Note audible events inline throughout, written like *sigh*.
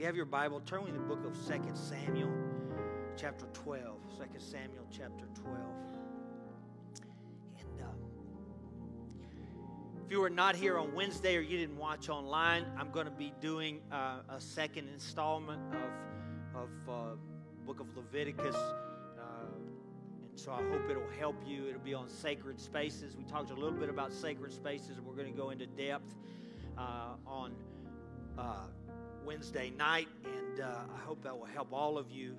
you have your Bible, turn with the book of 2 Samuel, chapter 12. 2 Samuel, chapter 12. And uh, if you were not here on Wednesday or you didn't watch online, I'm going to be doing uh, a second installment of, of uh, book of Leviticus. Uh, and so I hope it'll help you. It'll be on sacred spaces. We talked a little bit about sacred spaces, and we're going to go into depth uh, on uh, Wednesday night, and uh, I hope that will help all of you.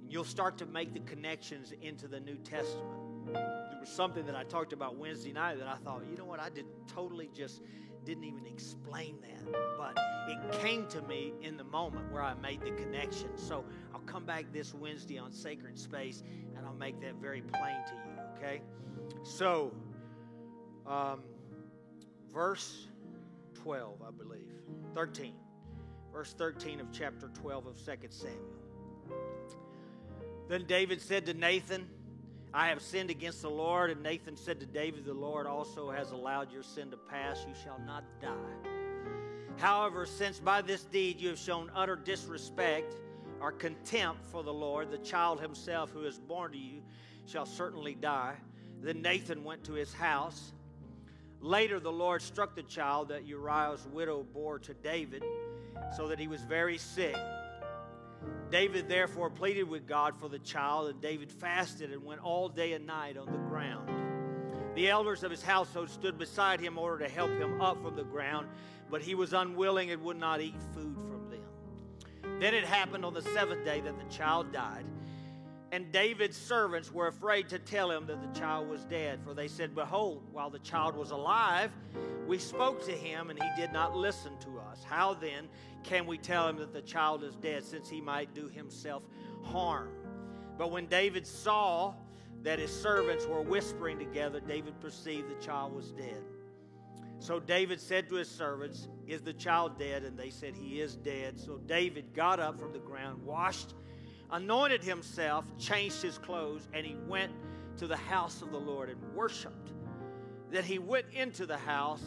And you'll start to make the connections into the New Testament. There was something that I talked about Wednesday night that I thought, you know what, I did totally just didn't even explain that. But it came to me in the moment where I made the connection. So I'll come back this Wednesday on Sacred Space and I'll make that very plain to you, okay? So, um, verse 12, I believe. 13 verse 13 of chapter 12 of 2 Samuel. Then David said to Nathan, I have sinned against the Lord. And Nathan said to David, The Lord also has allowed your sin to pass. You shall not die. However, since by this deed you have shown utter disrespect or contempt for the Lord, the child himself who is born to you shall certainly die. Then Nathan went to his house. Later, the Lord struck the child that Uriah's widow bore to David so that he was very sick. David therefore pleaded with God for the child, and David fasted and went all day and night on the ground. The elders of his household stood beside him in order to help him up from the ground, but he was unwilling and would not eat food from them. Then it happened on the seventh day that the child died. And David's servants were afraid to tell him that the child was dead, for they said, Behold, while the child was alive, we spoke to him, and he did not listen to us. How then can we tell him that the child is dead, since he might do himself harm? But when David saw that his servants were whispering together, David perceived the child was dead. So David said to his servants, Is the child dead? And they said, He is dead. So David got up from the ground, washed, anointed himself, changed his clothes, and he went to the house of the Lord and worshiped. Then he went into the house.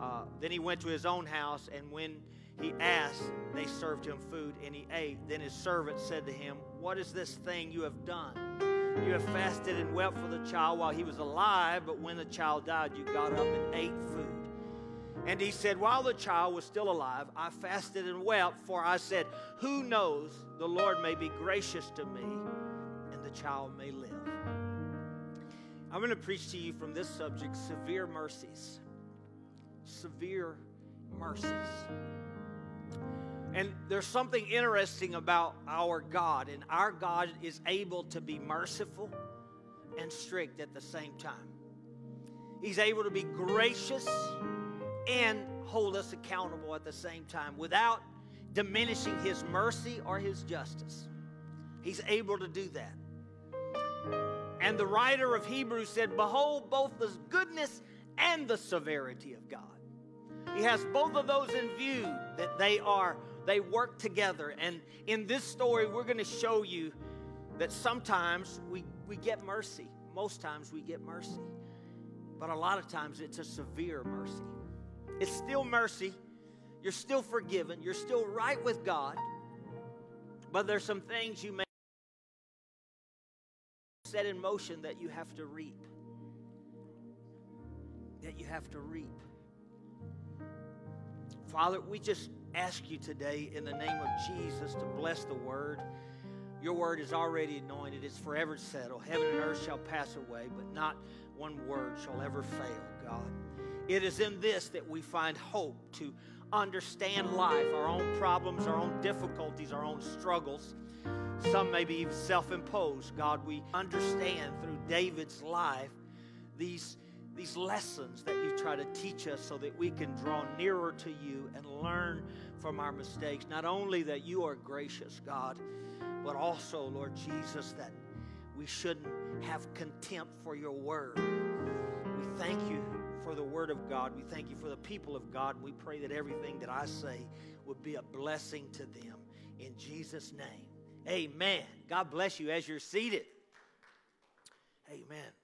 Uh, then he went to his own house, and when he asked, they served him food, and he ate. Then his servant said to him, What is this thing you have done? You have fasted and wept for the child while he was alive, but when the child died, you got up and ate food. And he said, While the child was still alive, I fasted and wept, for I said, Who knows, the Lord may be gracious to me, and the child may live. I'm going to preach to you from this subject severe mercies. Severe mercies. And there's something interesting about our God, and our God is able to be merciful and strict at the same time. He's able to be gracious and hold us accountable at the same time without diminishing his mercy or his justice. He's able to do that. And the writer of Hebrews said, Behold, both the goodness and the severity of God. He has both of those in view that they are they work together. And in this story, we're going to show you that sometimes we, we get mercy. Most times we get mercy. But a lot of times it's a severe mercy. It's still mercy. You're still forgiven. You're still right with God. But there's some things you may set in motion that you have to reap. That you have to reap. Father, we just ask you today in the name of Jesus to bless the word. Your word is already anointed, it's forever settled. Heaven and earth shall pass away, but not one word shall ever fail, God. It is in this that we find hope to understand life, our own problems, our own difficulties, our own struggles. Some may be self imposed. God, we understand through David's life these these lessons that you try to teach us so that we can draw nearer to you and learn from our mistakes. Not only that you are gracious, God, but also, Lord Jesus, that we shouldn't have contempt for your word. We thank you for the word of God. We thank you for the people of God. We pray that everything that I say would be a blessing to them. In Jesus' name, amen. God bless you as you're seated. Amen.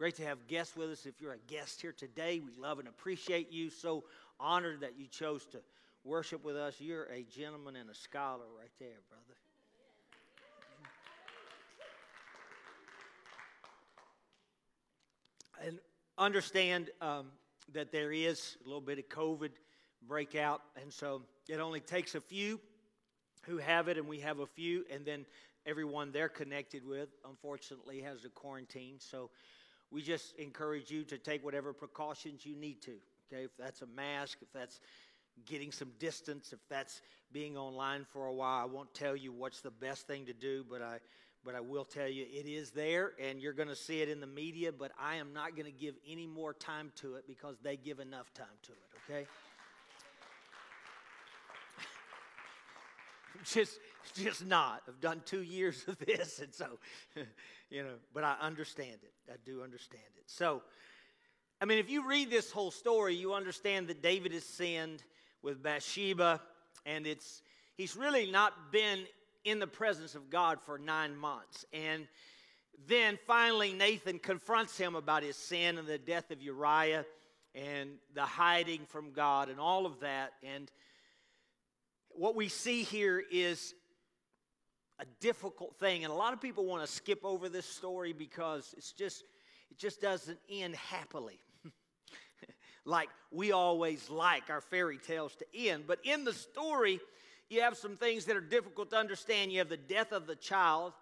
Great to have guests with us. If you're a guest here today, we love and appreciate you. So honored that you chose to worship with us, you're a gentleman and a scholar right there, brother. And understand um, that there is a little bit of COVID breakout, and so it only takes a few who have it, and we have a few, and then everyone they're connected with, unfortunately, has a quarantine. So we just encourage you to take whatever precautions you need to. Okay, if that's a mask, if that's getting some distance, if that's being online for a while, I won't tell you what's the best thing to do, but I but I will tell you it is there and you're going to see it in the media, but I am not going to give any more time to it because they give enough time to it, okay? *laughs* just *laughs* just not. I've done 2 years *laughs* of this and so *laughs* you know, but I understand it. I do understand it. So I mean, if you read this whole story, you understand that David has sinned with Bathsheba, and it's he's really not been in the presence of God for nine months. And then finally, Nathan confronts him about his sin and the death of Uriah and the hiding from God and all of that. And what we see here is a difficult thing. And a lot of people want to skip over this story because it's just, it just doesn't end happily *laughs* like we always like our fairy tales to end. But in the story, you have some things that are difficult to understand. You have the death of the child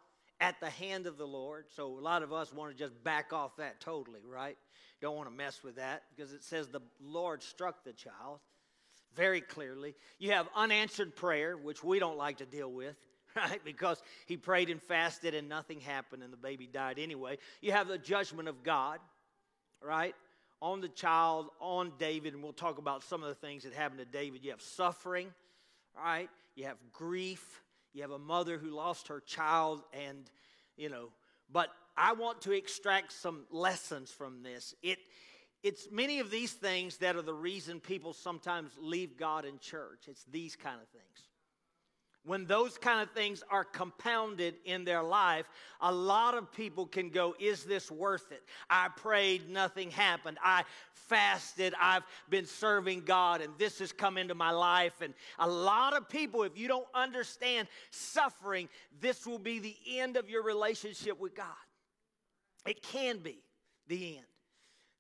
at the hand of the Lord. So a lot of us want to just back off that totally, right? Don't want to mess with that because it says the Lord struck the child very clearly. You have unanswered prayer, which we don't like to deal with, right? Because he prayed and fasted and nothing happened and the baby died anyway. You have the judgment of God, right? on the child, on David, and we'll talk about some of the things that happened to David. You have suffering, right? You have grief. You have a mother who lost her child, and, you know, but I want to extract some lessons from this. It, it's many of these things that are the reason people sometimes leave God in church. It's these kind of things when those kind of things are compounded in their life, a lot of people can go, Is this worth it? I prayed, nothing happened. I fasted, I've been serving God, and this has come into my life. And a lot of people, if you don't understand suffering, this will be the end of your relationship with God. It can be the end.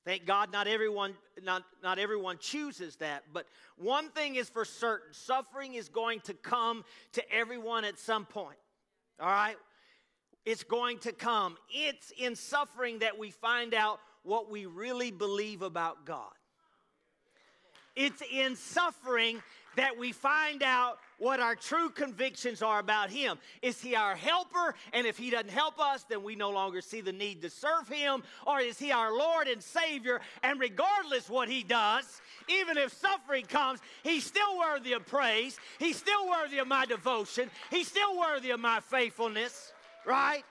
Thank God not everyone not, not everyone chooses that, but one thing is for certain, suffering is going to come to everyone at some point. All right? It's going to come. It's in suffering that we find out what we really believe about God. It's in suffering that we find out what our true convictions are about Him. Is He our helper? And if He doesn't help us, then we no longer see the need to serve Him. Or is He our Lord and Savior? And regardless what He does, even if suffering comes, He's still worthy of praise. He's still worthy of my devotion. He's still worthy of my faithfulness, right?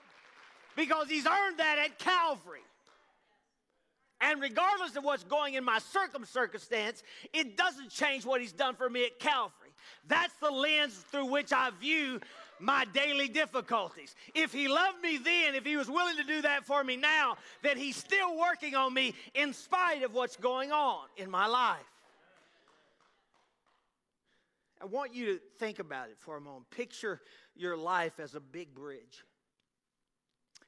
Because He's earned that at Calvary. And regardless of what's going in my circumstance, it doesn't change what he's done for me at Calvary. That's the lens through which I view my daily difficulties. If he loved me then, if he was willing to do that for me now, then he's still working on me in spite of what's going on in my life. I want you to think about it for a moment. Picture your life as a big bridge.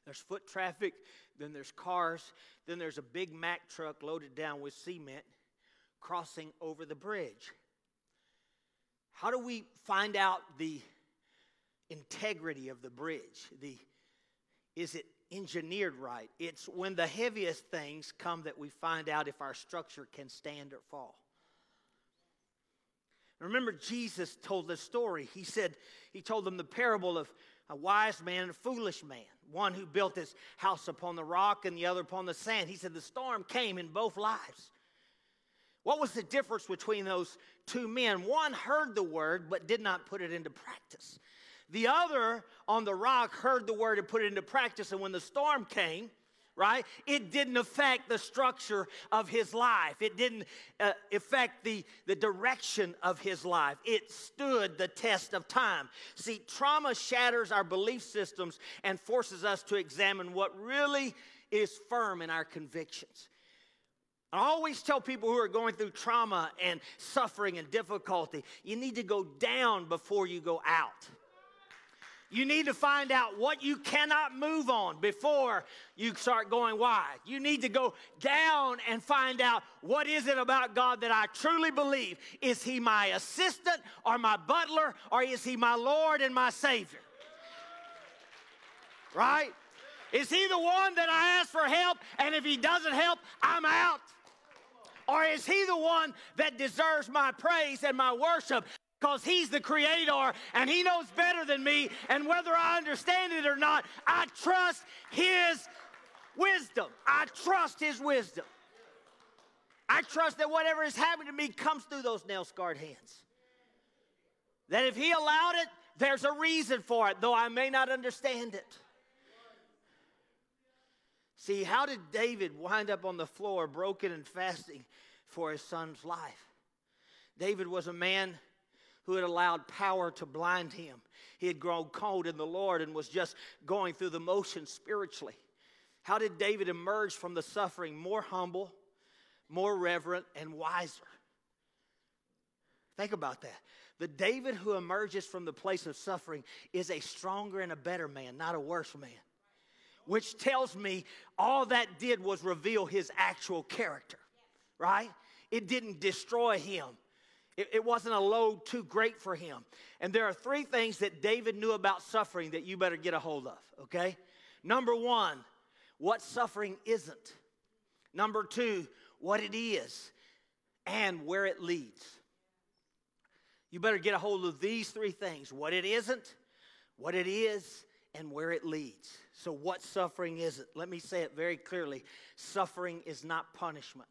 There's foot traffic, then there's cars, then there's a big Mack truck loaded down with cement crossing over the bridge. How do we find out the integrity of the bridge? The is it engineered right? It's when the heaviest things come that we find out if our structure can stand or fall. Remember, Jesus told the story. He said, He told them the parable of a wise man and a foolish man, one who built his house upon the rock and the other upon the sand. He said the storm came in both lives. What was the difference between those two men? One heard the word but did not put it into practice. The other on the rock heard the word and put it into practice, and when the storm came, right? It didn't affect the structure of his life. It didn't uh, affect the, the direction of his life. It stood the test of time. See, trauma shatters our belief systems and forces us to examine what really is firm in our convictions. I always tell people who are going through trauma and suffering and difficulty, you need to go down before you go out. You need to find out what you cannot move on before you start going wide. You need to go down and find out what is it about God that I truly believe. Is he my assistant or my butler or is he my Lord and my Savior? Right? Is he the one that I ask for help and if he doesn't help, I'm out? Or is he the one that deserves my praise and my worship? Because he's the creator and he knows better than me. And whether I understand it or not, I trust his wisdom. I trust his wisdom. I trust that whatever is happening to me comes through those nail scarred hands. That if he allowed it, there's a reason for it, though I may not understand it. See, how did David wind up on the floor, broken and fasting for his son's life? David was a man who had allowed power to blind him. He had grown cold in the Lord and was just going through the motions spiritually. How did David emerge from the suffering more humble, more reverent, and wiser? Think about that. The David who emerges from the place of suffering is a stronger and a better man, not a worse man which tells me all that did was reveal his actual character, right? It didn't destroy him. It, it, wasn't a load too great for him. And there are three things that David knew about suffering that you better get a hold of, okay? Number one, what suffering isn't. Number two, what it is and where it leads. You better get a hold of these three things what it isn't, what it is, and where it leads. So, what suffering is it? Let me say it very clearly suffering is not punishment.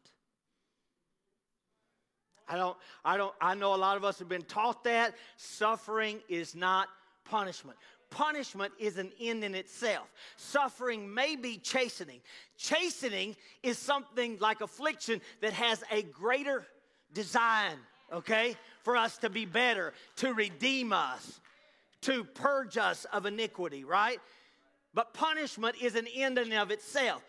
I don't, I don't, I know a lot of us have been taught that. Suffering is not punishment. Punishment is an end in itself. Suffering may be chastening. Chastening is something like affliction that has a greater design, okay, for us to be better, to redeem us, to purge us of iniquity, right? But punishment is an end in of itself.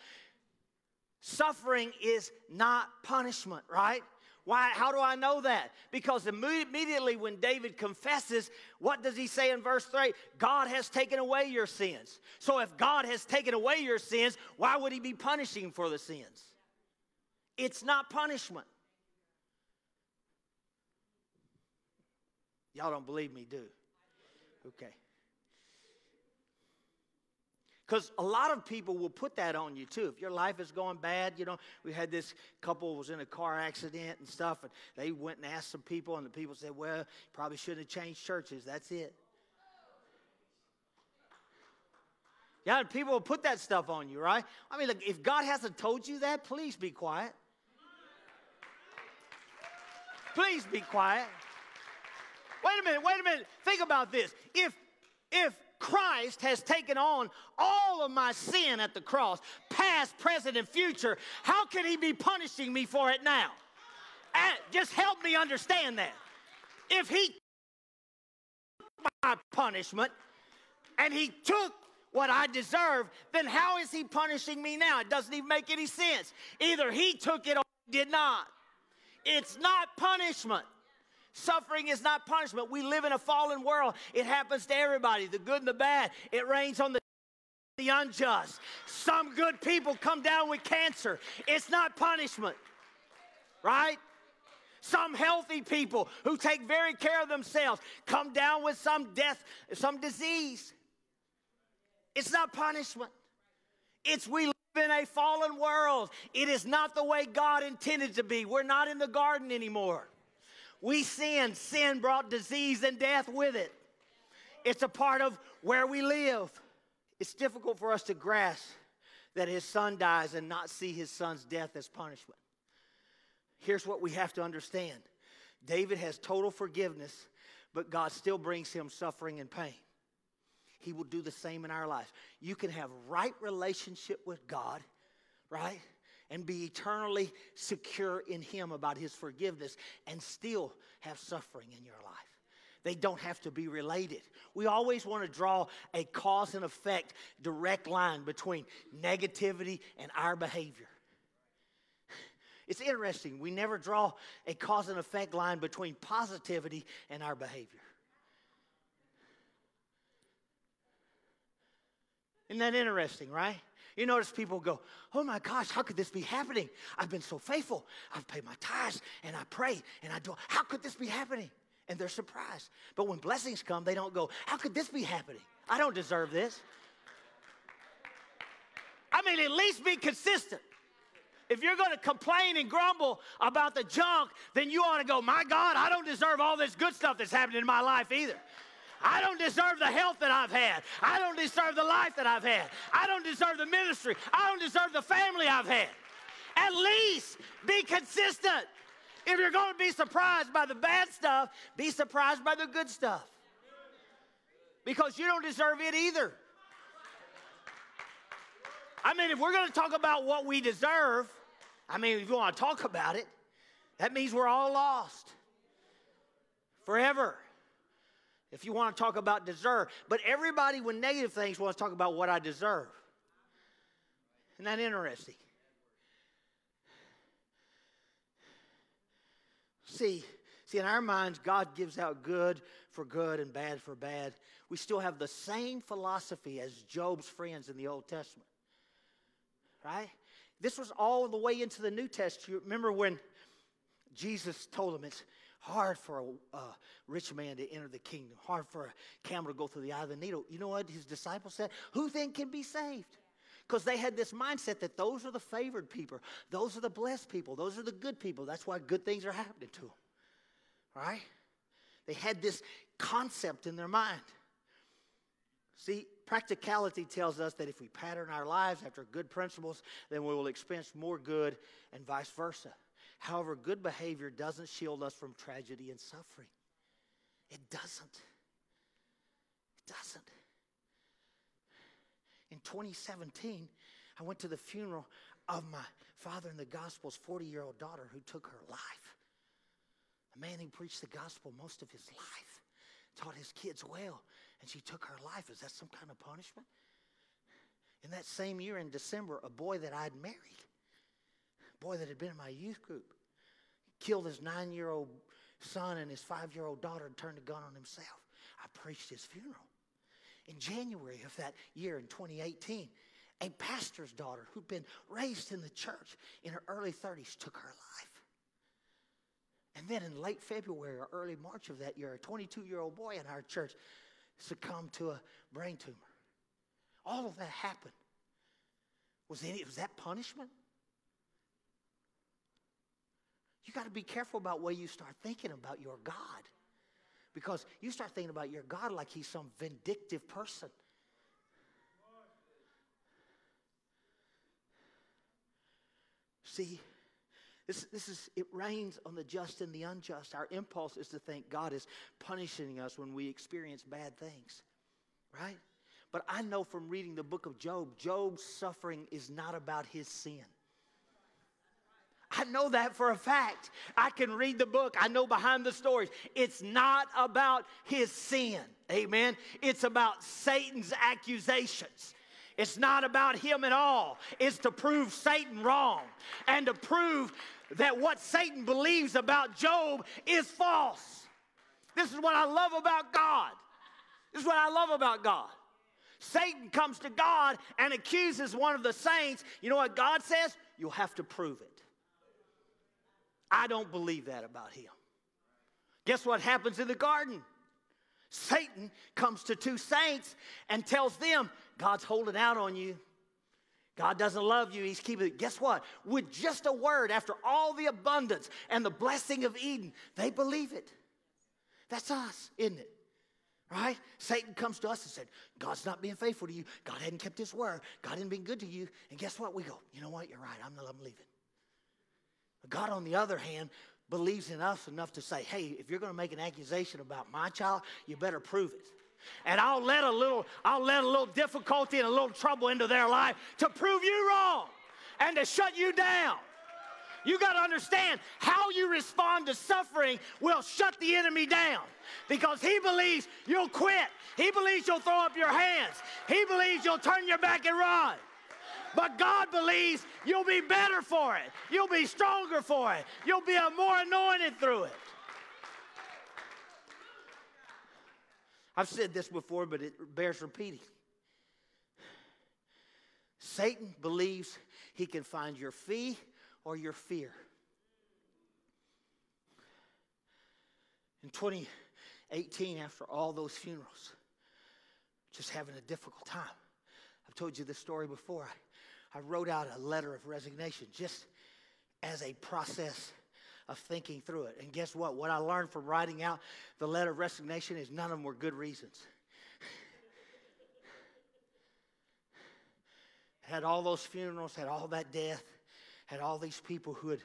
Suffering is not punishment, right? Why? How do I know that? Because immediately when David confesses, what does he say in verse 3? God has taken away your sins. So if God has taken away your sins, why would he be punishing for the sins? It's not punishment. Y'all don't believe me, do? Okay. Because a lot of people will put that on you too. If your life is going bad, you know, we had this couple was in a car accident and stuff, and they went and asked some people, and the people said, "Well, probably shouldn't have changed churches." That's it. Yeah, people will put that stuff on you, right? I mean, look, if God hasn't told you that, please be quiet. Please be quiet. Wait a minute, wait a minute. Think about this. If if Christ has taken on all of my sin at the cross, past, present, and future. How can he be punishing me for it now? And just help me understand that. If he took my punishment and he took what I deserve, then how is he punishing me now? It doesn't even make any sense. Either he took it or he did not. It's not punishment. Suffering is not punishment. We live in a fallen world. It happens to everybody, the good and the bad. It rains on the the unjust. Some good people come down with cancer. It's not punishment. Right? Some healthy people who take very care of themselves come down with some death, some disease. It's not punishment. It's we live in a fallen world. It is not the way God intended to be. We're not in the garden anymore. We sinned. Sin brought disease and death with it. It's a part of where we live. It's difficult for us to grasp that his son dies and not see his son's death as punishment. Here's what we have to understand David has total forgiveness, but God still brings him suffering and pain. He will do the same in our lives. You can have right relationship with God, right? And be eternally secure in Him about His forgiveness and still have suffering in your life. They don't have to be related. We always want to draw a cause and effect direct line between negativity and our behavior. It's interesting. We never draw a cause and effect line between positivity and our behavior. Isn't that interesting, right? You notice people go, Oh my gosh, how could this be happening? I've been so faithful. I've paid my tithes and I pray and I do. How could this be happening? And they're surprised. But when blessings come, they don't go, How could this be happening? I don't deserve this. I mean, at least be consistent. If you're going to complain and grumble about the junk, then you ought to go, My God, I don't deserve all this good stuff that's happening in my life either. I don't deserve the health that I've had. I don't deserve the life that I've had. I don't deserve the ministry. I don't deserve the family I've had. At least be consistent. If you're going to be surprised by the bad stuff, be surprised by the good stuff. Because you don't deserve it either. I mean, if we're going to talk about what we deserve, I mean, if you want to talk about it, that means we're all lost forever if you want to talk about deserve. But everybody with negative things wants to talk about what I deserve. Isn't that interesting? See, see, in our minds, God gives out good for good and bad for bad. We still have the same philosophy as Job's friends in the Old Testament. Right? This was all the way into the New Testament. Remember when Jesus told them it's hard for a uh, rich man to enter the kingdom, hard for a camel to go through the eye of the needle. You know what his disciples said? Who then can be saved? Because they had this mindset that those are the favored people, those are the blessed people, those are the good people. That's why good things are happening to them. Right? They had this concept in their mind. See, practicality tells us that if we pattern our lives after good principles, then we will experience more good and vice versa. However, good behavior doesn't shield us from tragedy and suffering. It doesn't. It doesn't. In 2017, I went to the funeral of my father in the gospel's 40 year old daughter who took her life. A man who preached the gospel most of his life, taught his kids well, and she took her life. Is that some kind of punishment? In that same year in December, a boy that I'd married boy that had been in my youth group killed his nine year old son and his five year old daughter and turned a gun on himself. I preached his funeral. In January of that year, in 2018, a pastor's daughter who'd been raised in the church in her early 30s took her life. And then in late February or early March of that year, a 22 year old boy in our church succumbed to a brain tumor. All of that happened. Was, any, was that punishment? You got to be careful about where you start thinking about your God. Because you start thinking about your God like he's some vindictive person. See, this, this is, it rains on the just and the unjust. Our impulse is to think God is punishing us when we experience bad things, right? But I know from reading the book of Job, Job's suffering is not about his sin. I know that for a fact. I can read the book, I know behind the stories. It's not about his sin. Amen. It's about Satan's accusations. It's not about him at all. It's to prove Satan wrong and to prove that what Satan believes about Job is false. This is what I love about God. This is what I love about God. Satan comes to God and accuses one of the saints. You know what God says? You'll have to prove it. I don't believe that about him. Guess what happens in the garden? Satan comes to two saints and tells them, God's holding out on you. God doesn't love you. He's keeping it. Guess what? With just a word, after all the abundance and the blessing of Eden, they believe it. That's us, isn't it? Right? Satan comes to us and said, God's not being faithful to you. God hadn't kept his word. God hadn't been good to you. And guess what? We go, you know what? You're right. I'm, I'm leaving. God, on the other hand, believes in us enough to say, hey, if you're going to make an accusation about my child, you better prove it. And I'll let a little, I'll let a little difficulty and a little trouble into their life to prove you wrong and to shut you down. You got to understand how you respond to suffering will shut the enemy down because he believes you'll quit. He believes you'll throw up your hands. He believes you'll turn your back and run. But God believes you'll be better for it. You'll be stronger for it. You'll be a more anointed through it. I've said this before, but it bears repeating. Satan believes he can find your fee or your fear. In 2018, after all those funerals, just having a difficult time. I've told you this story before. I, I wrote out a letter of resignation just as a process of thinking through it. And guess what? What I learned from writing out the letter of resignation is none of them were good reasons. *laughs* had all those funerals, had all that death, had all these people who had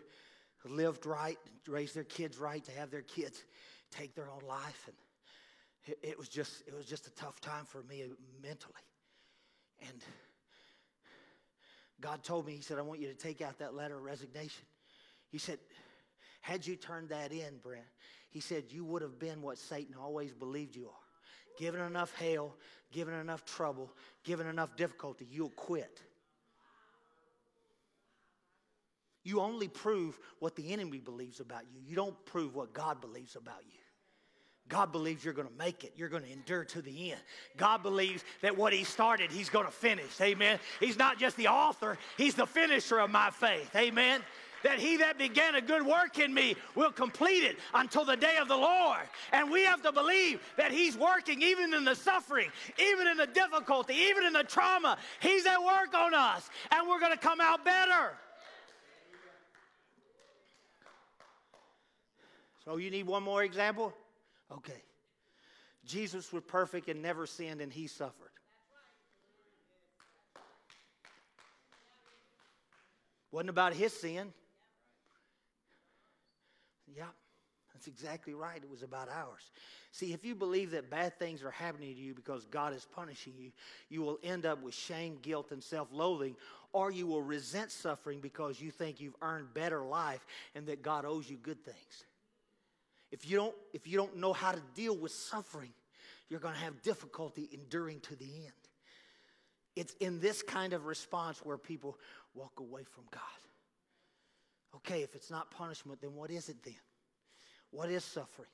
lived right, raised their kids right, to have their kids take their own life. And it, it was just it was just a tough time for me mentally. And God told me, He said, I want you to take out that letter of resignation. He said, had you turned that in, Brent, he said, you would have been what Satan always believed you are. Given enough hell, given enough trouble, given enough difficulty, you'll quit. You only prove what the enemy believes about you. You don't prove what God believes about you. God believes you're going to make it. You're going to endure to the end. God believes that what He started, He's going to finish. Amen. He's not just the author, He's the finisher of my faith. Amen. That he that began a good work in me will complete it until the day of the Lord. And we have to believe that he's working even in the suffering, even in the difficulty, even in the trauma. He's at work on us, and we're going to come out better. So, you need one more example? Okay. Jesus was perfect and never sinned, and he suffered. Wasn't about his sin. Yeah, that's exactly right. It was about ours. See, if you believe that bad things are happening to you because God is punishing you, you will end up with shame, guilt, and self loathing, or you will resent suffering because you think you've earned better life and that God owes you good things. If you don't, if you don't know how to deal with suffering, you're going to have difficulty enduring to the end. It's in this kind of response where people walk away from God. Okay, if it's not punishment, then what is it then? What is suffering?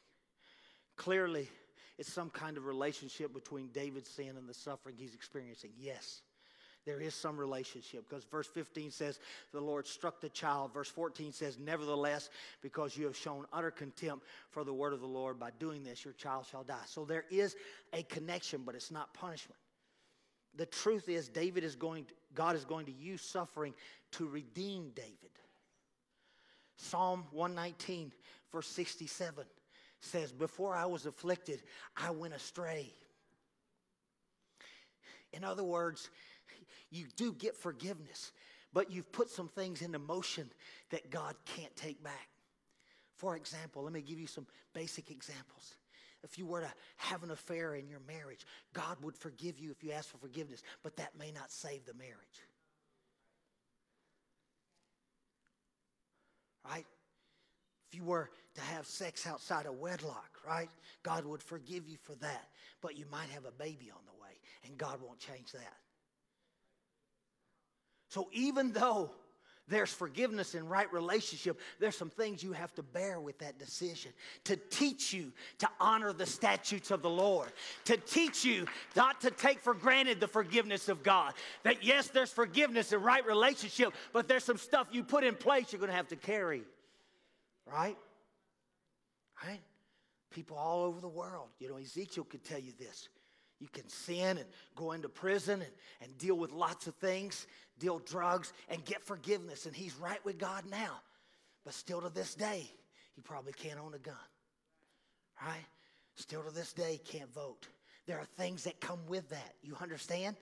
Clearly, it's some kind of relationship between David's sin and the suffering he's experiencing. Yes there is some relationship because verse 15 says the Lord struck the child. Verse 14 says, Nevertheless, because you have shown utter contempt for the word of the Lord, by doing this, your child shall die. So there is a connection, but it's not punishment. The truth is, David is going, to, God is going to use suffering to redeem David. Psalm 119, verse 67 says, Before I was afflicted, I went astray. In other words, you do get forgiveness, but you've put some things into motion that God can't take back. For example, let me give you some basic examples. If you were to have an affair in your marriage, God would forgive you if you ask for forgiveness, but that may not save the marriage. Right? If you were to have sex outside of wedlock, right? God would forgive you for that, but you might have a baby on the way, and God won't change that. So even though there's forgiveness and right relationship, there's some things you have to bear with that decision to teach you to honor the statutes of the Lord, to teach you not to take for granted the forgiveness of God. That yes, there's forgiveness and right relationship, but there's some stuff you put in place you're going to have to carry. Right? Right? People all over the world. You know, Ezekiel could tell you this. You can sin and go into prison and, and deal with lots of things, deal drugs, and get forgiveness. And he's right with God now. But still to this day, he probably can't own a gun. Right? Still to this day, can't vote. There are things that come with that. You understand?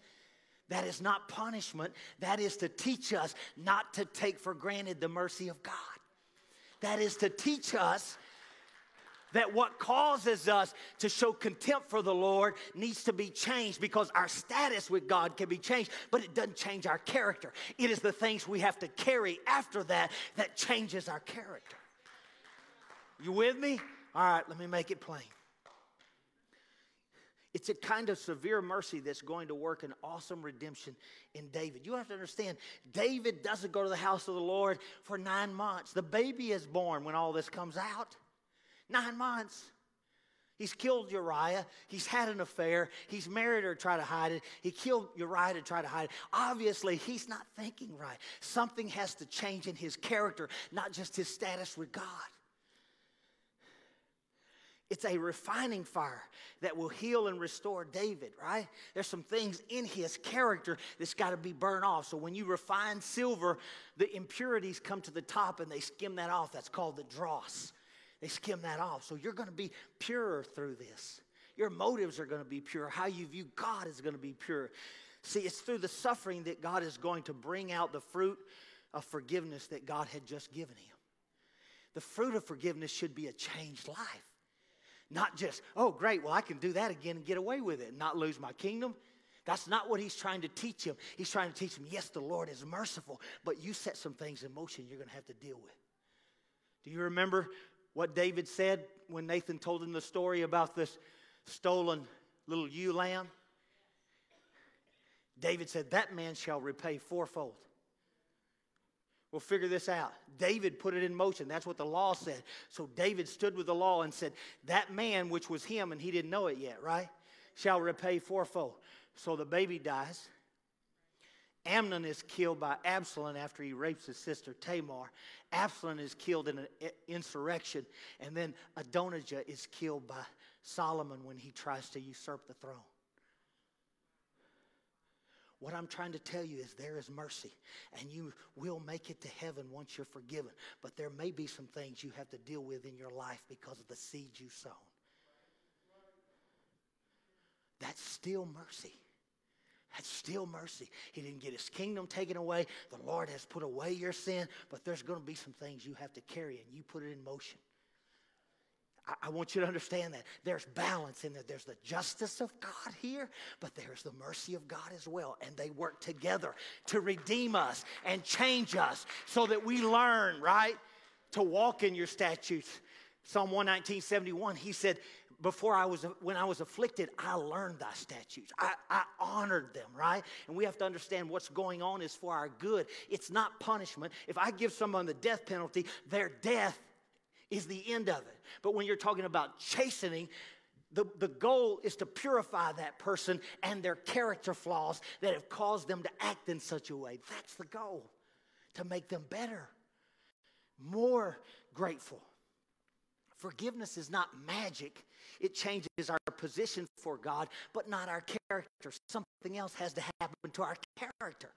That is not punishment. That is to teach us not to take for granted the mercy of God. That is to teach us that what causes us to show contempt for the Lord needs to be changed because our status with God can be changed, but it doesn't change our character. It is the things we have to carry after that that changes our character. You with me? All right, let me make it plain. It's a kind of severe mercy that's going to work an awesome redemption in David. You have to understand, David doesn't go to the house of the Lord for nine months. The baby is born when all this comes out. Nine months. He's killed Uriah. He's had an affair. He's married her to try to hide it. He killed Uriah to try to hide it. Obviously, he's not thinking right. Something has to change in his character, not just his status with God. It's a refining fire that will heal and restore David, right? There's some things in his character that's got to be burned off. So when you refine silver, the impurities come to the top and they skim that off. That's called the dross. They skim that off. So you're going to be purer through this. Your motives are going to be pure. How you view God is going to be pure. See, it's through the suffering that God is going to bring out the fruit of forgiveness that God had just given him. The fruit of forgiveness should be a changed life. Not just, oh, great, well, I can do that again and get away with it and not lose my kingdom. That's not what he's trying to teach him. He's trying to teach him, yes, the Lord is merciful, but you set some things in motion you're going to have to deal with. Do you remember what David said when Nathan told him the story about this stolen little ewe lamb? David said, That man shall repay fourfold. We'll figure this out. David put it in motion. That's what the law said. So David stood with the law and said, That man, which was him, and he didn't know it yet, right? Shall repay fourfold. So the baby dies. Amnon is killed by Absalom after he rapes his sister Tamar. Absalom is killed in an insurrection. And then Adonijah is killed by Solomon when he tries to usurp the throne. What I'm trying to tell you is there is mercy, and you will make it to heaven once you're forgiven. But there may be some things you have to deal with in your life because of the seeds you've sown. That's still mercy. That's still mercy. He didn't get his kingdom taken away. The Lord has put away your sin, but there's going to be some things you have to carry, and you put it in motion. I, want you to understand that. There's balance in there. There's the justice of God here, but there's the mercy of God as well. And they work together to redeem us and change us so that we learn, right, to walk in your statutes. Psalm 119, 71, he said, before I was, when I was afflicted, I learned thy statutes. I, I honored them, right? And we have to understand what's going on is for our good. It's not punishment. If I give someone the death penalty, their death is the end of it. But when you're talking about chastening, the, the goal is to purify that person and their character flaws that have caused them to act in such a way. That's the goal, to make them better, more grateful. Forgiveness is not magic. It changes our position for God, but not our character. Something else has to happen to our character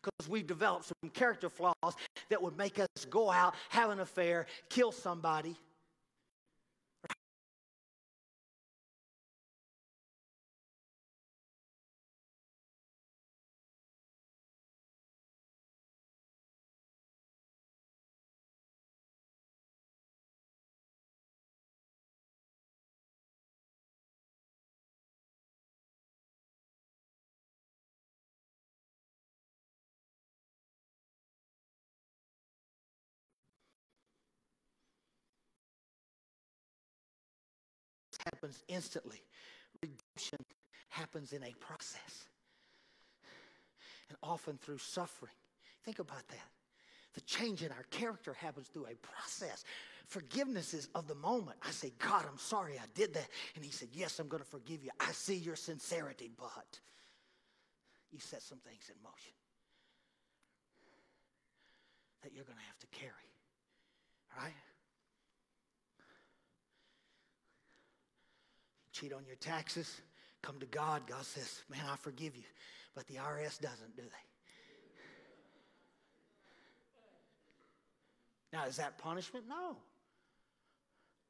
because we've developed some character flaws that would make us go out, have an affair, kill somebody. Happens instantly. Redemption happens in a process. And often through suffering. Think about that. The change in our character happens through a process. Forgiveness is of the moment. I say, God, I'm sorry I did that. And He said, Yes, I'm going to forgive you. I see your sincerity, but you set some things in motion that you're going to have to carry. All right? Cheat on your taxes, come to God. God says, Man, I forgive you. But the IRS doesn't, do they? Now, is that punishment? No.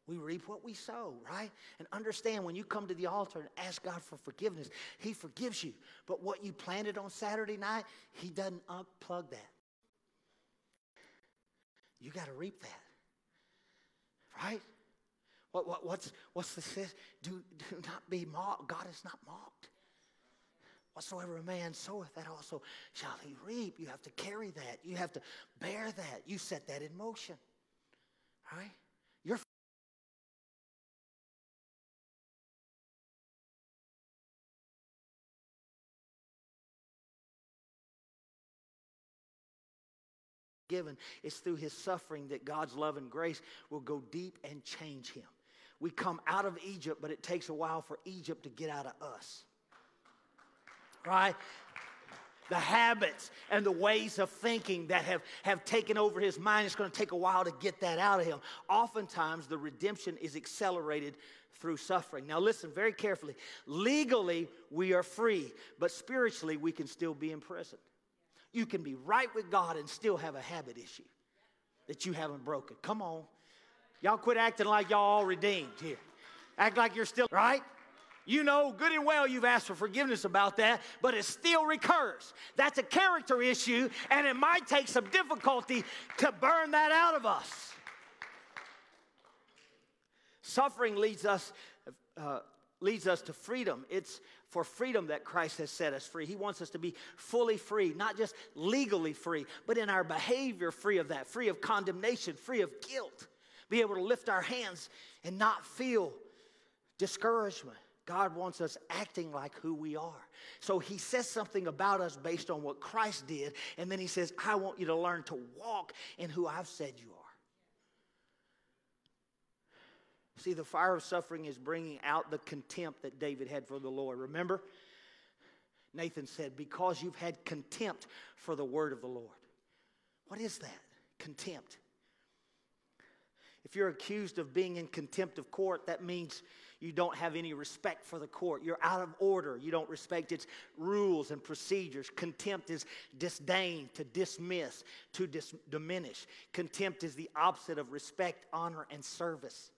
We reap what we sow, right? And understand when you come to the altar and ask God for forgiveness, He forgives you. But what you planted on Saturday night, He doesn't unplug that. You got to reap that, right? What, what, what's, what's the sense? Do, do not be mocked. God is not mocked. Whatsoever a man soweth, that also shall he reap. You have to carry that. You have to bear that. You set that in motion. All right? Given. It's through his suffering that God's love and grace will go deep and change him. We come out of Egypt, but it takes a while for Egypt to get out of us. Right? The habits and the ways of thinking that have, have taken over his mind, it's going to take a while to get that out of him. Oftentimes, the redemption is accelerated through suffering. Now, listen very carefully. Legally, we are free, but spiritually, we can still be in prison. You can be right with God and still have a habit issue that you haven't broken. Come on. Y'all quit acting like y'all all redeemed here. Act like you're still, right? You know good and well you've asked for forgiveness about that, but it still recurs. That's a character issue, and it might take some difficulty to burn that out of us. Suffering leads us, uh, leads us to freedom. It's for freedom that Christ has set us free. He wants us to be fully free, not just legally free, but in our behavior free of that, free of condemnation, free of guilt. Be able to lift our hands and not feel discouragement. God wants us acting like who we are. So he says something about us based on what Christ did, and then he says, I want you to learn to walk in who I've said you are. See, the fire of suffering is bringing out the contempt that David had for the Lord. Remember? Nathan said, Because you've had contempt for the word of the Lord. What is that? Contempt. If you're accused of being in contempt of court, that means you don't have any respect for the court. You're out of order. You don't respect its rules and procedures. Contempt is disdain, to dismiss, to dis- diminish. Contempt is the opposite of respect, honor, and service.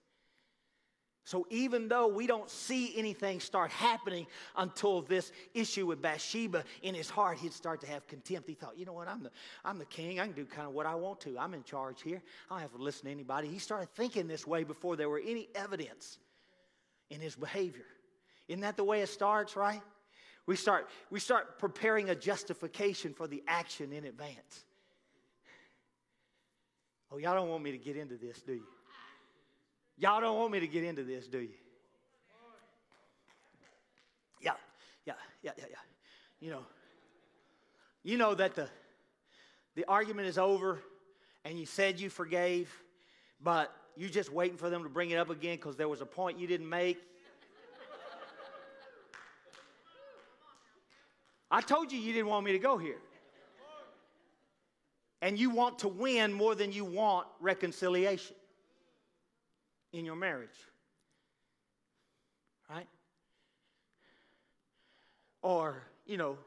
So even though we don't see anything start happening until this issue with Bathsheba in his heart, he'd start to have contempt. He thought, you know what, I'm the, I'm the king. I can do kind of what I want to. I'm in charge here. I don't have to listen to anybody. He started thinking this way before there were any evidence in his behavior. Isn't that the way it starts, right? We start, we start preparing a justification for the action in advance. Oh, y'all don't want me to get into this, do you? Y'all don't want me to get into this, do you? Yeah, yeah, yeah, yeah, yeah. You know, you know that the the argument is over and you said you forgave, but you're just waiting for them to bring it up again because there was a point you didn't make. I told you you didn't want me to go here. And you want to win more than you want reconciliation in your marriage. Right? Or, you know,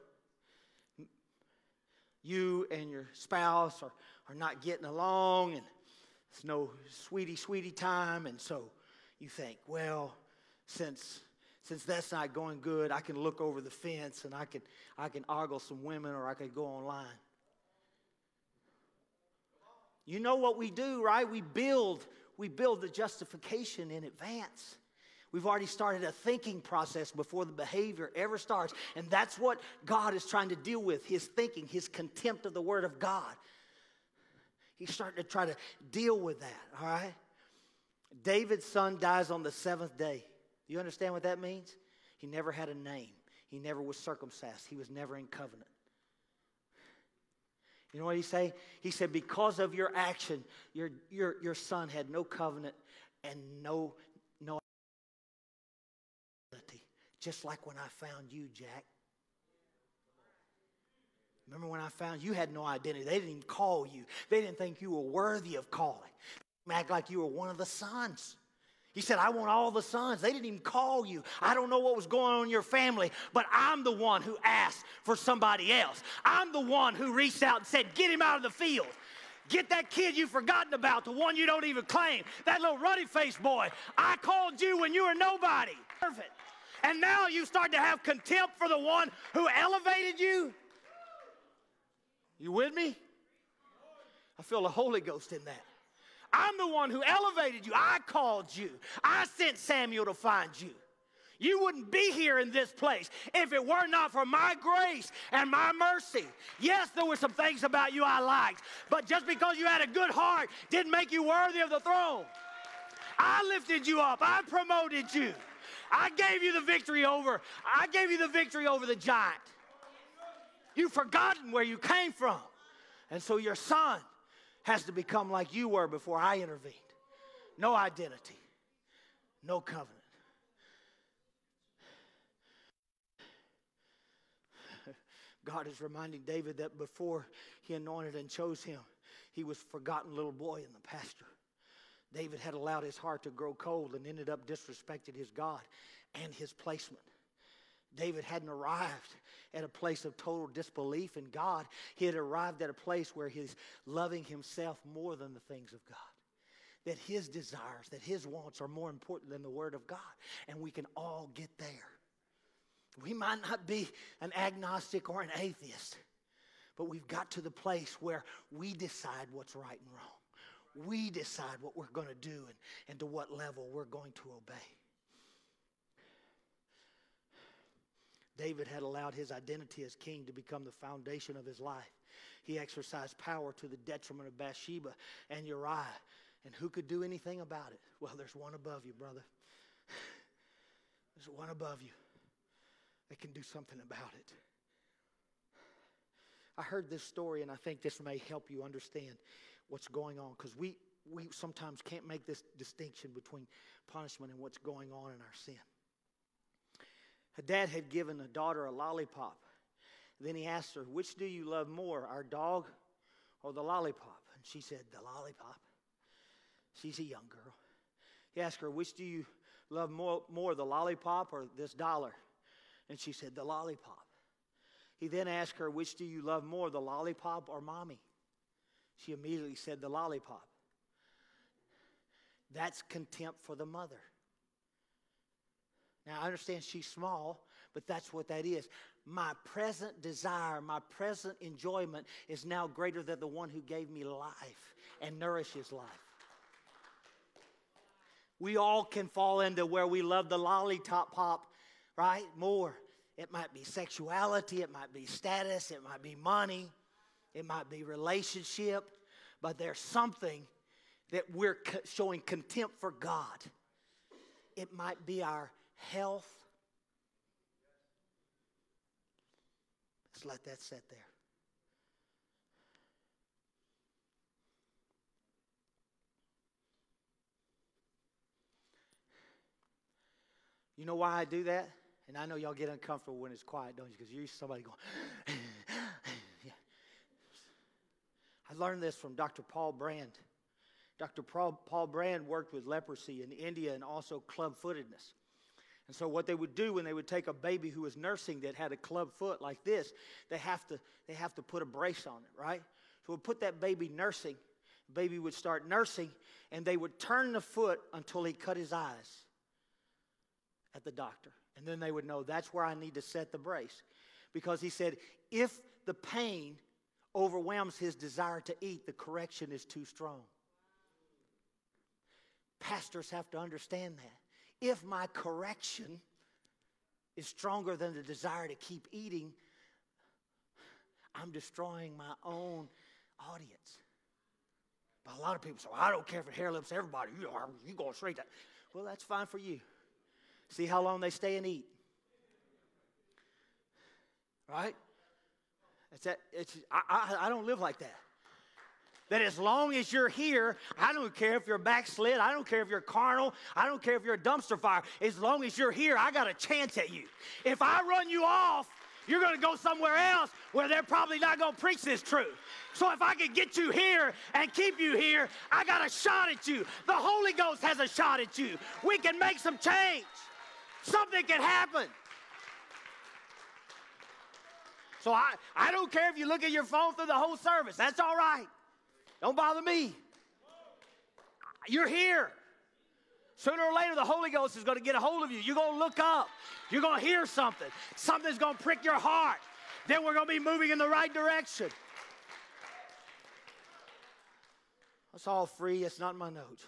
you and your spouse are, are not getting along and it's no sweetie, sweetie time. And so you think, well, since since that's not going good, I can look over the fence and I can I can ogle some women or I could go online. You know what we do, right? We build we build the justification in advance. We've already started a thinking process before the behavior ever starts. And that's what God is trying to deal with his thinking, his contempt of the Word of God. He's starting to try to deal with that, all right? David's son dies on the seventh day. You understand what that means? He never had a name, he never was circumcised, he was never in covenant. You know what he say? He said, because of your action, your, your, your son had no covenant and no, no identity. Just like when I found you, Jack. Remember when I found you had no identity? They didn't even call you. They didn't think you were worthy of calling. Act like you were one of the sons. He said, I want all the sons. They didn't even call you. I don't know what was going on in your family, but I'm the one who asked for somebody else. I'm the one who reached out and said, Get him out of the field. Get that kid you've forgotten about, the one you don't even claim, that little ruddy faced boy. I called you when you were nobody. Perfect. And now you start to have contempt for the one who elevated you. You with me? I feel the Holy Ghost in that. I'm the one who elevated you. I called you. I sent Samuel to find you. You wouldn't be here in this place if it were not for my grace and my mercy. Yes, there were some things about you I liked, but just because you had a good heart didn't make you worthy of the throne. I lifted you up. I promoted you. I gave you the victory over. I gave you the victory over the giant. You've forgotten where you came from. And so your son has to become like you were before I intervened. No identity, no covenant. *laughs* God is reminding David that before he anointed and chose him, he was a forgotten little boy in the pasture. David had allowed his heart to grow cold and ended up disrespecting his God and his placement. David hadn't arrived at a place of total disbelief in God. He had arrived at a place where he's loving himself more than the things of God. That his desires, that his wants are more important than the Word of God. And we can all get there. We might not be an agnostic or an atheist, but we've got to the place where we decide what's right and wrong. We decide what we're going to do and, and to what level we're going to obey. David had allowed his identity as king to become the foundation of his life. He exercised power to the detriment of Bathsheba and Uriah. And who could do anything about it? Well, there's one above you, brother. *sighs* There's one above you that can do something about it. I heard this story, and I think this may help you understand what's going on because we, we sometimes can't make this distinction between punishment and what's going on in our sin. A dad had given a daughter a lollipop. Then he asked her, Which do you love more, our dog or the lollipop? And she said, The lollipop. She's a young girl. He asked her, Which do you love more, more the lollipop or this dollar? And she said, The lollipop. He then asked her, Which do you love more, the lollipop or mommy? She immediately said, The lollipop. That's contempt for the mother. Now, I understand she's small, but that's what that is. My present desire, my present enjoyment is now greater than the one who gave me life and nourishes life. We all can fall into where we love the lollipop pop, right? More. It might be sexuality, it might be status, it might be money, it might be relationship, but there's something that we're showing contempt for God. It might be our health. Let's let that sit there. You know why I do that? And I know y'all get uncomfortable when it's quiet, don't you? Because you're somebody going, *sighs* yeah. I learned this from Dr. Paul Brand. Dr. Paul Brand worked with leprosy in India and also club footedness. And so what they would do when they would take a baby who was nursing that had a club foot like this, they have to they have to put a brace on it, right? So we'd put that baby nursing, baby would start nursing, and they would turn the foot until he cut his eyes at the doctor. And then they would know that's where I need to set the brace. Because he said, if the pain overwhelms his desire to eat, the correction is too strong. Pastors have to understand that if my correction is stronger than the desire to keep eating, I'm destroying my own audience. But a lot of people say, well, I don't care it hair lips everybody. You are you going straight well, that's fine for you. See how long they stay and eat. Right? It's that, it's, I, I, I don't live like that that as long as you're here, I don't care if you're backslid, I don't care if you're carnal, I don't care if you're a dumpster fire. As long as you're here, I got a chance at you. If I run you off, you're going to go somewhere else where they're probably not going to preach this truth. So if I can get you here and keep you here, I got a shot at you. The Holy Ghost has a shot at you. We can make some change. Something can happen. So I, I don't care if you look at your phone through the whole service. That's all right. Don't bother me. You're here. Sooner or later, the Holy Ghost is going to get a hold of you. You're going to look up. You're going to hear something. Something's going to prick your heart. Then we're going to be moving in the right direction. That's all free. It's not my notes.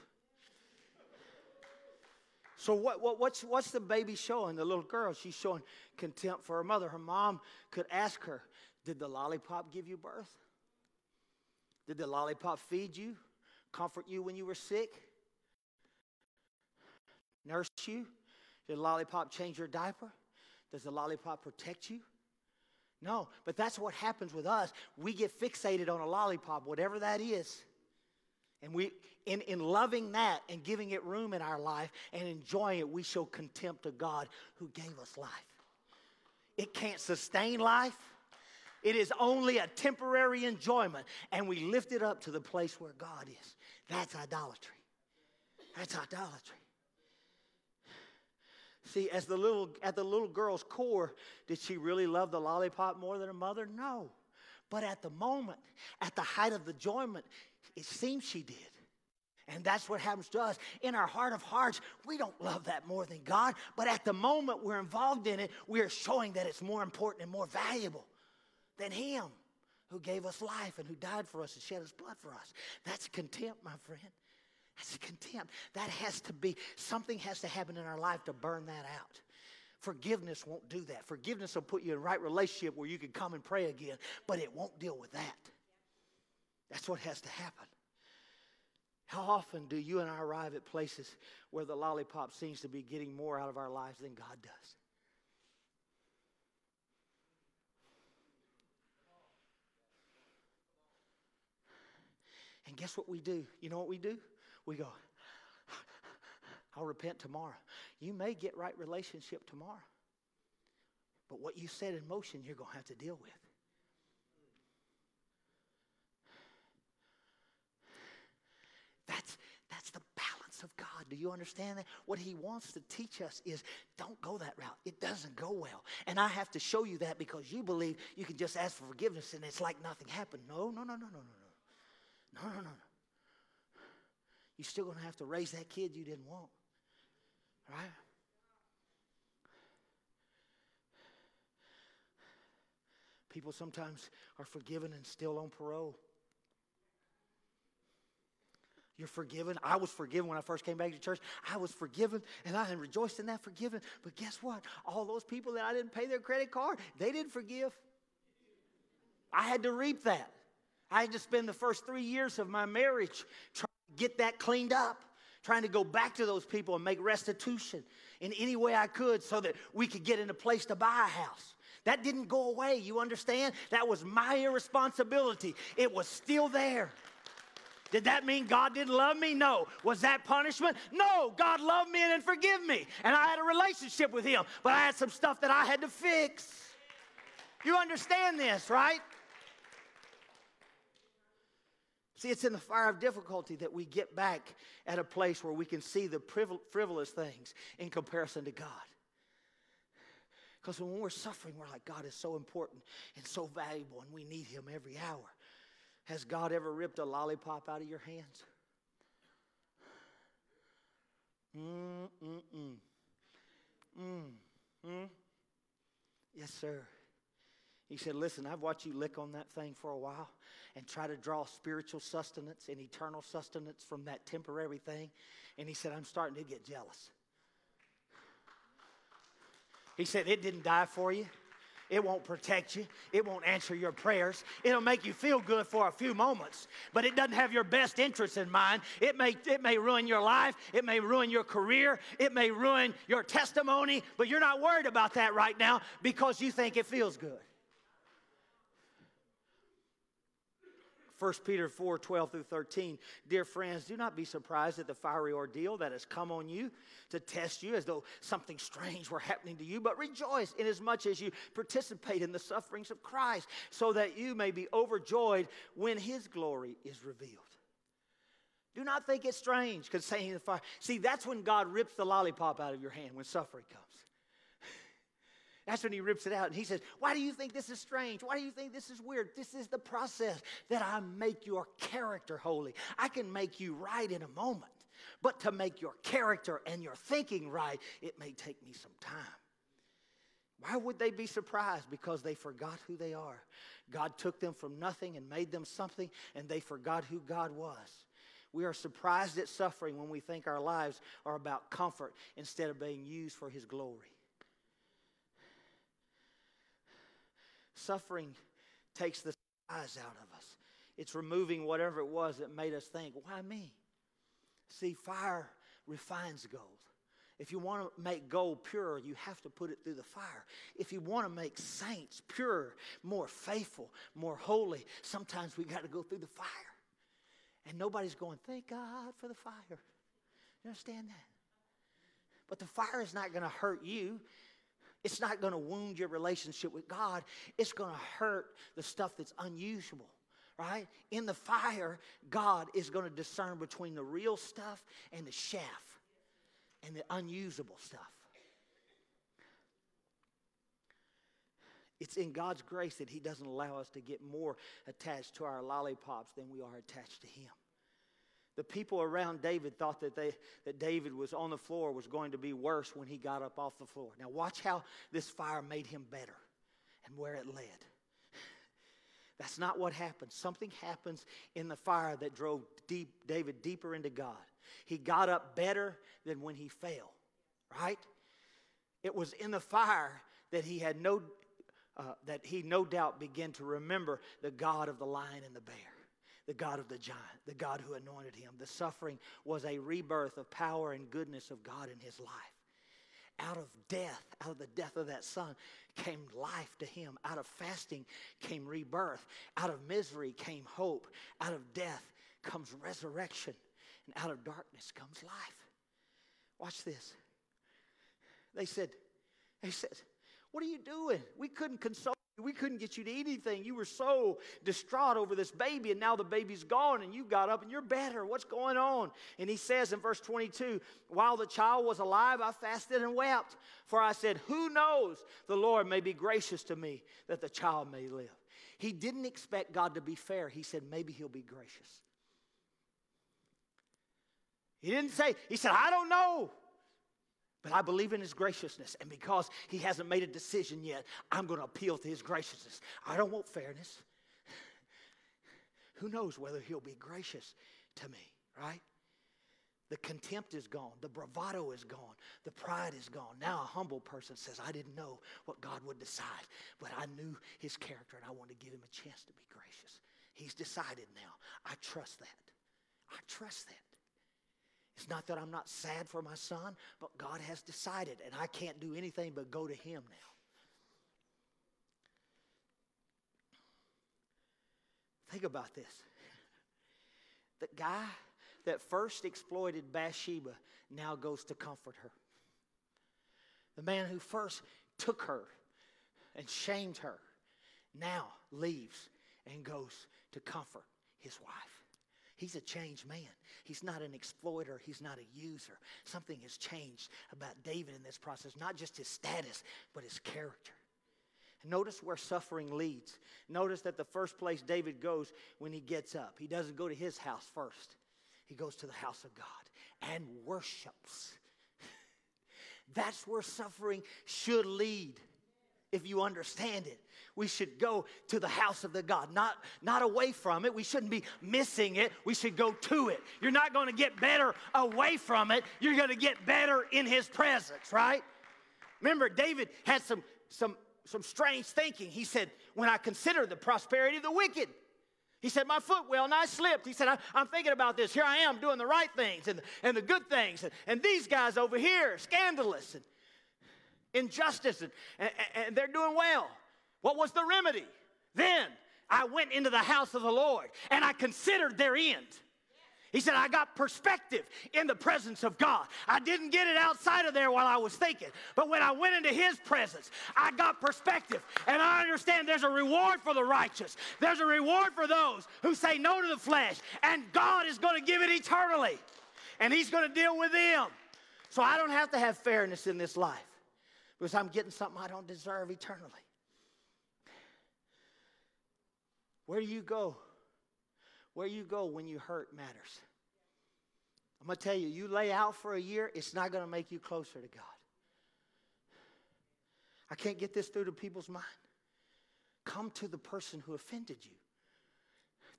So what, what, what's, what's the baby showing? The little girl, she's showing contempt for her mother. Her mom could ask her, did the lollipop give you birth? Did the lollipop feed you, comfort you when you were sick, nurse you? Did the lollipop change your diaper? Does the lollipop protect you? No, but that's what happens with us. We get fixated on a lollipop, whatever that is. And we, in, in loving that and giving it room in our life and enjoying it, we show contempt to God who gave us life. It can't sustain life. It is only a temporary enjoyment, and we lift it up to the place where God is. That's idolatry. That's idolatry. See, as the little at the little girl's core, did she really love the lollipop more than her mother? No. But at the moment, at the height of the enjoyment, it seems she did. And that's what happens to us. In our heart of hearts, we don't love that more than God. But at the moment we're involved in it, we are showing that it's more important and more valuable than Him who gave us life and who died for us and shed His blood for us. That's contempt, my friend. That's contempt. That has to be, something has to happen in our life to burn that out. Forgiveness won't do that. Forgiveness will put you in right relationship where you can come and pray again, but it won't deal with that. That's what has to happen. How often do you and I arrive at places where the lollipop seems to be getting more out of our lives than God does? And guess what we do? You know what we do? We go, *sighs* I'll repent tomorrow. You may get right relationship tomorrow. But what you set in motion, you're going to have to deal with. That's, that's the balance of God. Do you understand that? What He wants to teach us is don't go that route. It doesn't go well. And I have to show you that because you believe you can just ask for forgiveness and it's like nothing happened. No, no, no, no, no, no, no. No, no, no. You're still going to have to raise that kid you didn't want. Right? People sometimes are forgiven and still on parole. You're forgiven. I was forgiven when I first came back to church. I was forgiven and I rejoiced in that forgiven. But guess what? All those people that I didn't pay their credit card, they didn't forgive. I had to reap that. I had to spend the first three years of my marriage trying to get that cleaned up, trying to go back to those people and make restitution in any way I could so that we could get in a place to buy a house. That didn't go away, you understand? That was my irresponsibility. It was still there. Did that mean God didn't love me? No. Was that punishment? No. God loved me and then forgive me. And I had a relationship with Him, but I had some stuff that I had to fix. You understand this, right? See, it's in the fire of difficulty that we get back at a place where we can see the frivolous things in comparison to God. Because when we're suffering, we're like, God is so important and so valuable, and we need Him every hour. Has God ever ripped a lollipop out of your hands? Mm, mm, mm. Mm, mm. Yes, sir. He said, Listen, I've watched you lick on that thing for a while and try to draw spiritual sustenance and eternal sustenance from that temporary thing. And he said, I'm starting to get jealous. He said, It didn't die for you. It won't protect you. It won't answer your prayers. It'll make you feel good for a few moments, but it doesn't have your best interests in mind. It may, it may ruin your life. It may ruin your career. It may ruin your testimony, but you're not worried about that right now because you think it feels good. 1 Peter 4 12 through 13. Dear friends, do not be surprised at the fiery ordeal that has come on you to test you as though something strange were happening to you, but rejoice inasmuch as much as you participate in the sufferings of Christ, so that you may be overjoyed when his glory is revealed. Do not think it's strange saying the fire. See, that's when God rips the lollipop out of your hand when suffering comes. That's when he rips it out and he says, Why do you think this is strange? Why do you think this is weird? This is the process that I make your character holy. I can make you right in a moment, but to make your character and your thinking right, it may take me some time. Why would they be surprised? Because they forgot who they are. God took them from nothing and made them something, and they forgot who God was. We are surprised at suffering when we think our lives are about comfort instead of being used for His glory. Suffering takes the eyes out of us. It's removing whatever it was that made us think, why me? See, fire refines gold. If you want to make gold pure, you have to put it through the fire. If you want to make saints pure, more faithful, more holy, sometimes we got to go through the fire. And nobody's going, thank God for the fire. You understand that? But the fire is not going to hurt you. It's not going to wound your relationship with God. It's going to hurt the stuff that's unusual, right? In the fire, God is going to discern between the real stuff and the chaff and the unusable stuff. It's in God's grace that He doesn't allow us to get more attached to our lollipops than we are attached to Him. The people around David thought that, they, that David was on the floor was going to be worse when he got up off the floor. Now, watch how this fire made him better and where it led. *sighs* That's not what happened. Something happens in the fire that drove deep, David deeper into God. He got up better than when he fell, right? It was in the fire that he had no uh, that he no doubt began to remember the God of the lion and the bear, the God of the giant, the God who anointed him. The suffering was a rebirth of power and goodness of God in his life. Out of death, out of the death of that son, came life to him. Out of fasting came rebirth. Out of misery came hope. Out of death comes resurrection. And out of darkness comes life. Watch this. They said, they said, what are you doing? We couldn't console. We couldn't get you to eat anything. You were so distraught over this baby, and now the baby's gone, and you got up and you're better. What's going on? And he says in verse 22 While the child was alive, I fasted and wept. For I said, Who knows? The Lord may be gracious to me that the child may live. He didn't expect God to be fair. He said, Maybe he'll be gracious. He didn't say, He said, I don't know. But I believe in his graciousness. And because he hasn't made a decision yet, I'm going to appeal to his graciousness. I don't want fairness. Who knows whether he'll be gracious to me, right? The contempt is gone. The bravado is gone. The pride is gone. Now a humble person says, I didn't know what God would decide, but I knew his character and I want to give him a chance to be gracious. He's decided now. I trust that. I trust that. It's not that I'm not sad for my son, but God has decided, and I can't do anything but go to Him now. Think about this. The guy that first exploited Bathsheba now goes to comfort her. The man who first took her and shamed her now leaves and goes to comfort his wife. He's a changed man. He's not an exploiter. He's not a user. Something has changed about David in this process, not just his status, but his character. Notice where suffering leads. Notice that the first place David goes when he gets up, he doesn't go to his house first, he goes to the house of God and worships. *laughs* That's where suffering should lead if you understand it. We should go to the house of the God, not, not away from it. We shouldn't be missing it. We should go to it. You're not going to get better away from it. You're going to get better in his presence, right? Remember, David had some, some, some strange thinking. He said, When I consider the prosperity of the wicked, he said, My foot well nigh slipped. He said, I, am thinking about this. Here I am doing the right things and, and the good things. And, and these guys over here, scandalous. And, injustice, and, and, and they're doing well. What was the remedy? Then I went into the house of the Lord and I considered their end. He said, I got perspective in the presence of God. I didn't get it outside of there while I was thinking, but when I went into His presence, I got perspective. And I understand there's a reward for the righteous, there's a reward for those who say no to the flesh, and God is going to give it eternally, and He's going to deal with them. So I don't have to have fairness in this life because I'm getting something I don't deserve eternally. Where do you go? Where you go when you hurt matters. I'm going to tell you, you lay out for a year, it's not going to make you closer to God. I can't get this through to people's mind. Come to the person who offended you.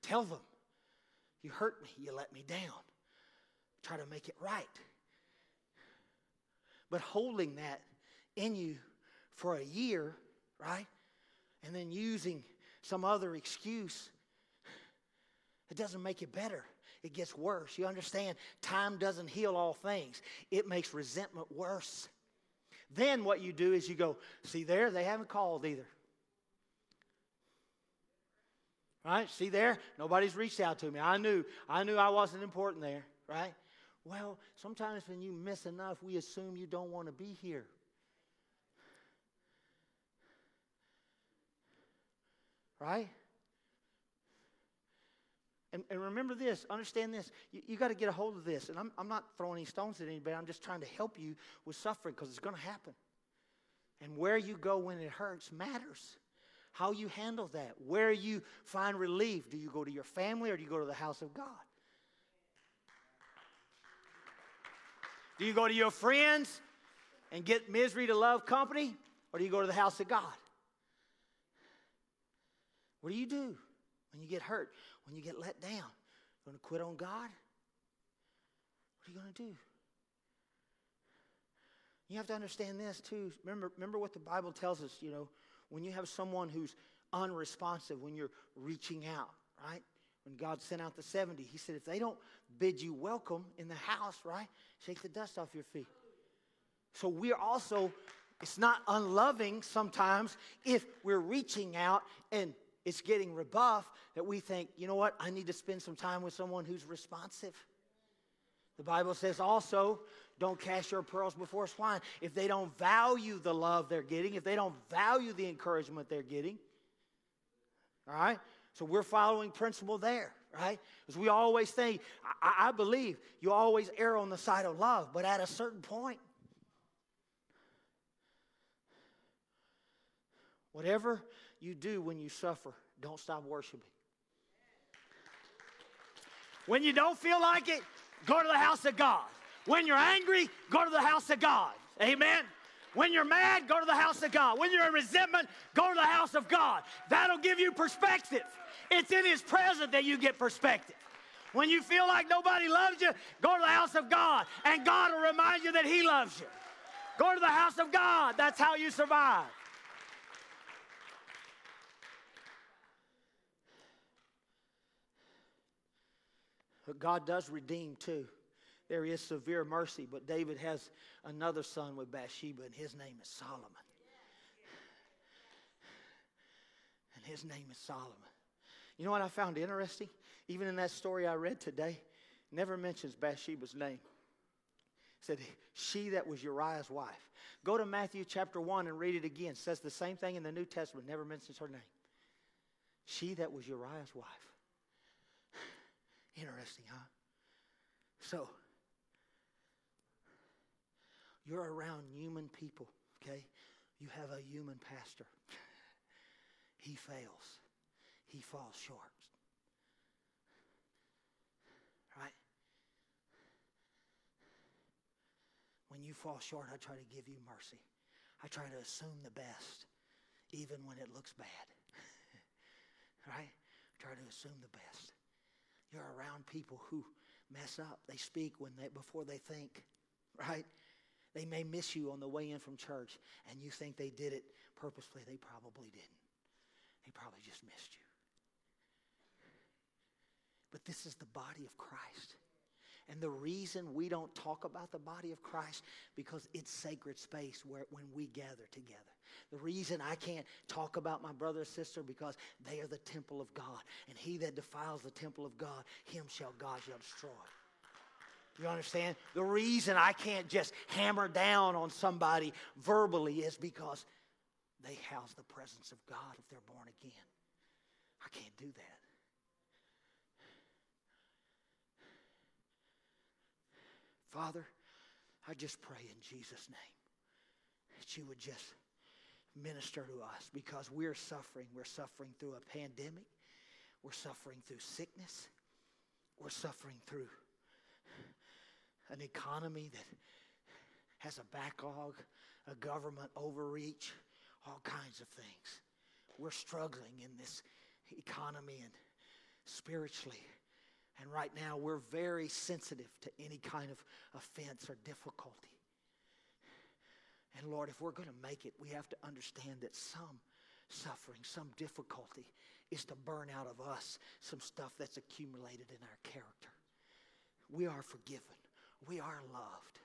Tell them, you hurt me, you let me down. Try to make it right. But holding that in you for a year, right? And then using some other excuse, it doesn't make it better. It gets worse. You understand? Time doesn't heal all things, it makes resentment worse. Then what you do is you go, see there, they haven't called either. Right? See there? Nobody's reached out to me. I knew. I knew I wasn't important there. Right? Well, sometimes when you miss enough, we assume you don't want to be here. Right? And, and remember this, understand this. You, you got to get a hold of this. And I'm, I'm not throwing any stones at anybody, I'm just trying to help you with suffering because it's going to happen. And where you go when it hurts matters. How you handle that, where you find relief. Do you go to your family or do you go to the house of God? Do you go to your friends and get misery to love company or do you go to the house of God? What do you do when you get hurt, when you get let down? You're going to quit on God? What are you going to do? You have to understand this too. Remember, remember what the Bible tells us, you know, when you have someone who's unresponsive, when you're reaching out, right? When God sent out the 70, He said, if they don't bid you welcome in the house, right, shake the dust off your feet. So we're also, it's not unloving sometimes if we're reaching out and it's getting rebuffed that we think, you know what, I need to spend some time with someone who's responsive. The Bible says also, don't cast your pearls before swine. If they don't value the love they're getting, if they don't value the encouragement they're getting, all right? So we're following principle there, right? Because we always think, I, I believe you always err on the side of love, but at a certain point, whatever you do when you suffer, don't stop worshiping. When you don't feel like it, go to the house of God. When you're angry, go to the house of God. Amen. When you're mad, go to the house of God. When you're in resentment, go to the house of God. That'll give you perspective. It's in His presence that you get perspective. When you feel like nobody loves you, go to the house of God, and God will remind you that He loves you. Go to the house of God. That's how you survive. But God does redeem too there is severe mercy. But David has another son with Bathsheba, and his name is Solomon. And his name is Solomon. You know what I found interesting? Even in that story I read today, never mentions Bathsheba's name. It said, She that was Uriah's wife. Go to Matthew chapter 1 and read it again. It says the same thing in the New Testament, never mentions her name. She that was Uriah's wife. Interesting, huh? So, you're around human people, okay? You have a human pastor. *laughs* he fails, he falls short. Right? When you fall short, I try to give you mercy. I try to assume the best, even when it looks bad. *laughs* right? Try to assume the best. You're around people who mess up. They speak when they before they think, right? They may miss you on the way in from church, and you think they did it purposefully. They probably didn't. They probably just missed you. But this is the body of Christ. And the reason we don't talk about the body of Christ because it's sacred space where when we gather together. The reason I can't talk about my brother or sister because they are the temple of God. And he that defiles the temple of God, him shall God shall destroy. You understand? The reason I can't just hammer down on somebody verbally is because they house the presence of God if they're born again. I can't do that. Father, I just pray in Jesus' name that you would just minister to us because we're suffering. We're suffering through a pandemic, we're suffering through sickness, we're suffering through an economy that has a backlog, a government overreach, all kinds of things. We're struggling in this economy and spiritually. And right now, we're very sensitive to any kind of offense or difficulty. And Lord, if we're going to make it, we have to understand that some suffering, some difficulty is to burn out of us some stuff that's accumulated in our character. We are forgiven. We are loved.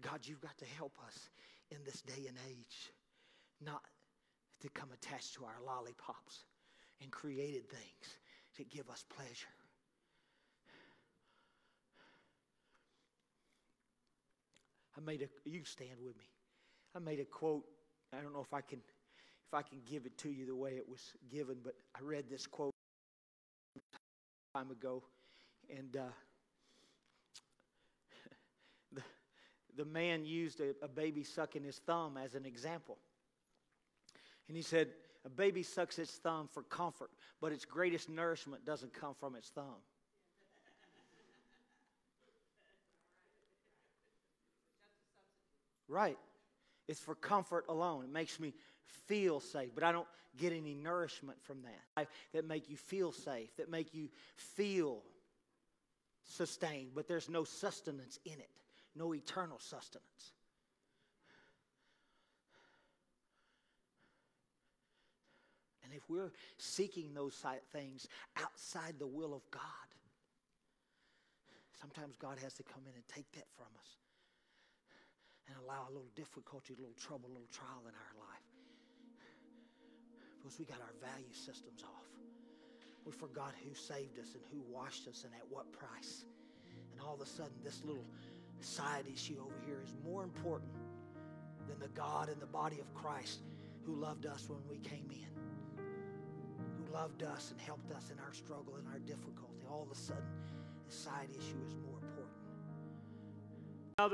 God, you've got to help us in this day and age not to come attached to our lollipops. and created things that give us pleasure. I made a you stand with me. I made a quote. I don't know if I can if I can give it to you the way it was given, but I read this quote time ago, and uh, *laughs* the the man used a, a baby sucking his thumb as an example, and he said a baby sucks its thumb for comfort, but its greatest nourishment doesn't come from its thumb. Right. It's for comfort alone. It makes me feel safe, but I don't get any nourishment from that. That make you feel safe, that make you feel sustained, but there's no sustenance in it, no eternal sustenance. If we're seeking those things outside the will of God, sometimes God has to come in and take that from us and allow a little difficulty, a little trouble, a little trial in our life. Because we got our value systems off. We forgot who saved us and who washed us and at what price. And all of a sudden, this little side issue over here is more important than the God and the body of Christ who loved us when we came in, loved us and helped us in our struggle and our difficulty. All of a sudden, the side issue is more